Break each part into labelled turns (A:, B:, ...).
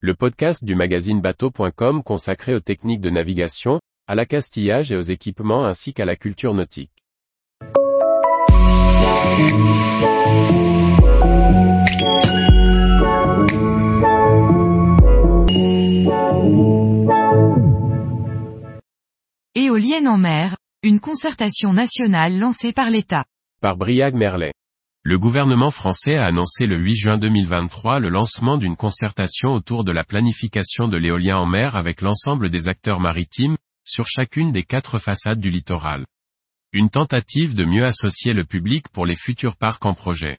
A: le podcast du magazine bateau.com consacré aux techniques de navigation, à l'accastillage et aux équipements ainsi qu'à la culture nautique.
B: Éolienne en mer, une concertation nationale lancée par l'État.
A: Par Briag Merlet. Le gouvernement français a annoncé le 8 juin 2023 le lancement d'une concertation autour de la planification de l'éolien en mer avec l'ensemble des acteurs maritimes, sur chacune des quatre façades du littoral. Une tentative de mieux associer le public pour les futurs parcs en projet.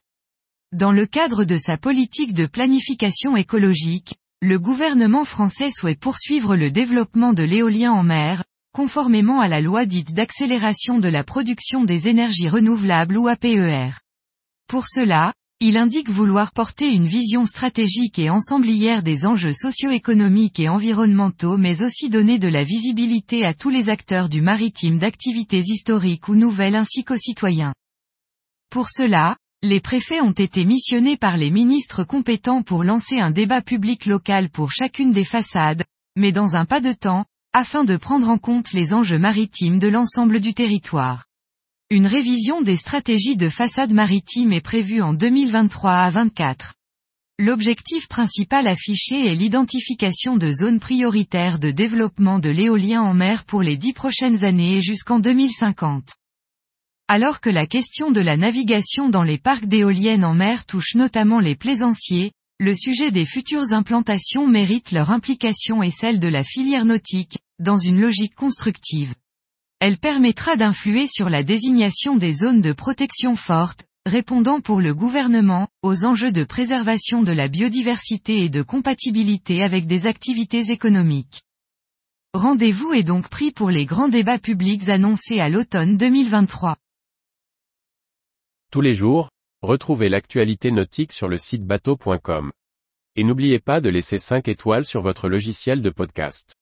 B: Dans le cadre de sa politique de planification écologique, le gouvernement français souhaite poursuivre le développement de l'éolien en mer, conformément à la loi dite d'accélération de la production des énergies renouvelables ou APER. Pour cela, il indique vouloir porter une vision stratégique et ensemblière des enjeux socio-économiques et environnementaux mais aussi donner de la visibilité à tous les acteurs du maritime d'activités historiques ou nouvelles ainsi qu'aux citoyens. Pour cela, les préfets ont été missionnés par les ministres compétents pour lancer un débat public local pour chacune des façades, mais dans un pas de temps, afin de prendre en compte les enjeux maritimes de l'ensemble du territoire. Une révision des stratégies de façade maritime est prévue en 2023 à 24. L'objectif principal affiché est l'identification de zones prioritaires de développement de l'éolien en mer pour les dix prochaines années et jusqu'en 2050. Alors que la question de la navigation dans les parcs d'éoliennes en mer touche notamment les plaisanciers, le sujet des futures implantations mérite leur implication et celle de la filière nautique, dans une logique constructive. Elle permettra d'influer sur la désignation des zones de protection forte, répondant pour le gouvernement, aux enjeux de préservation de la biodiversité et de compatibilité avec des activités économiques. Rendez-vous est donc pris pour les grands débats publics annoncés à l'automne 2023.
A: Tous les jours, retrouvez l'actualité nautique sur le site bateau.com. Et n'oubliez pas de laisser 5 étoiles sur votre logiciel de podcast.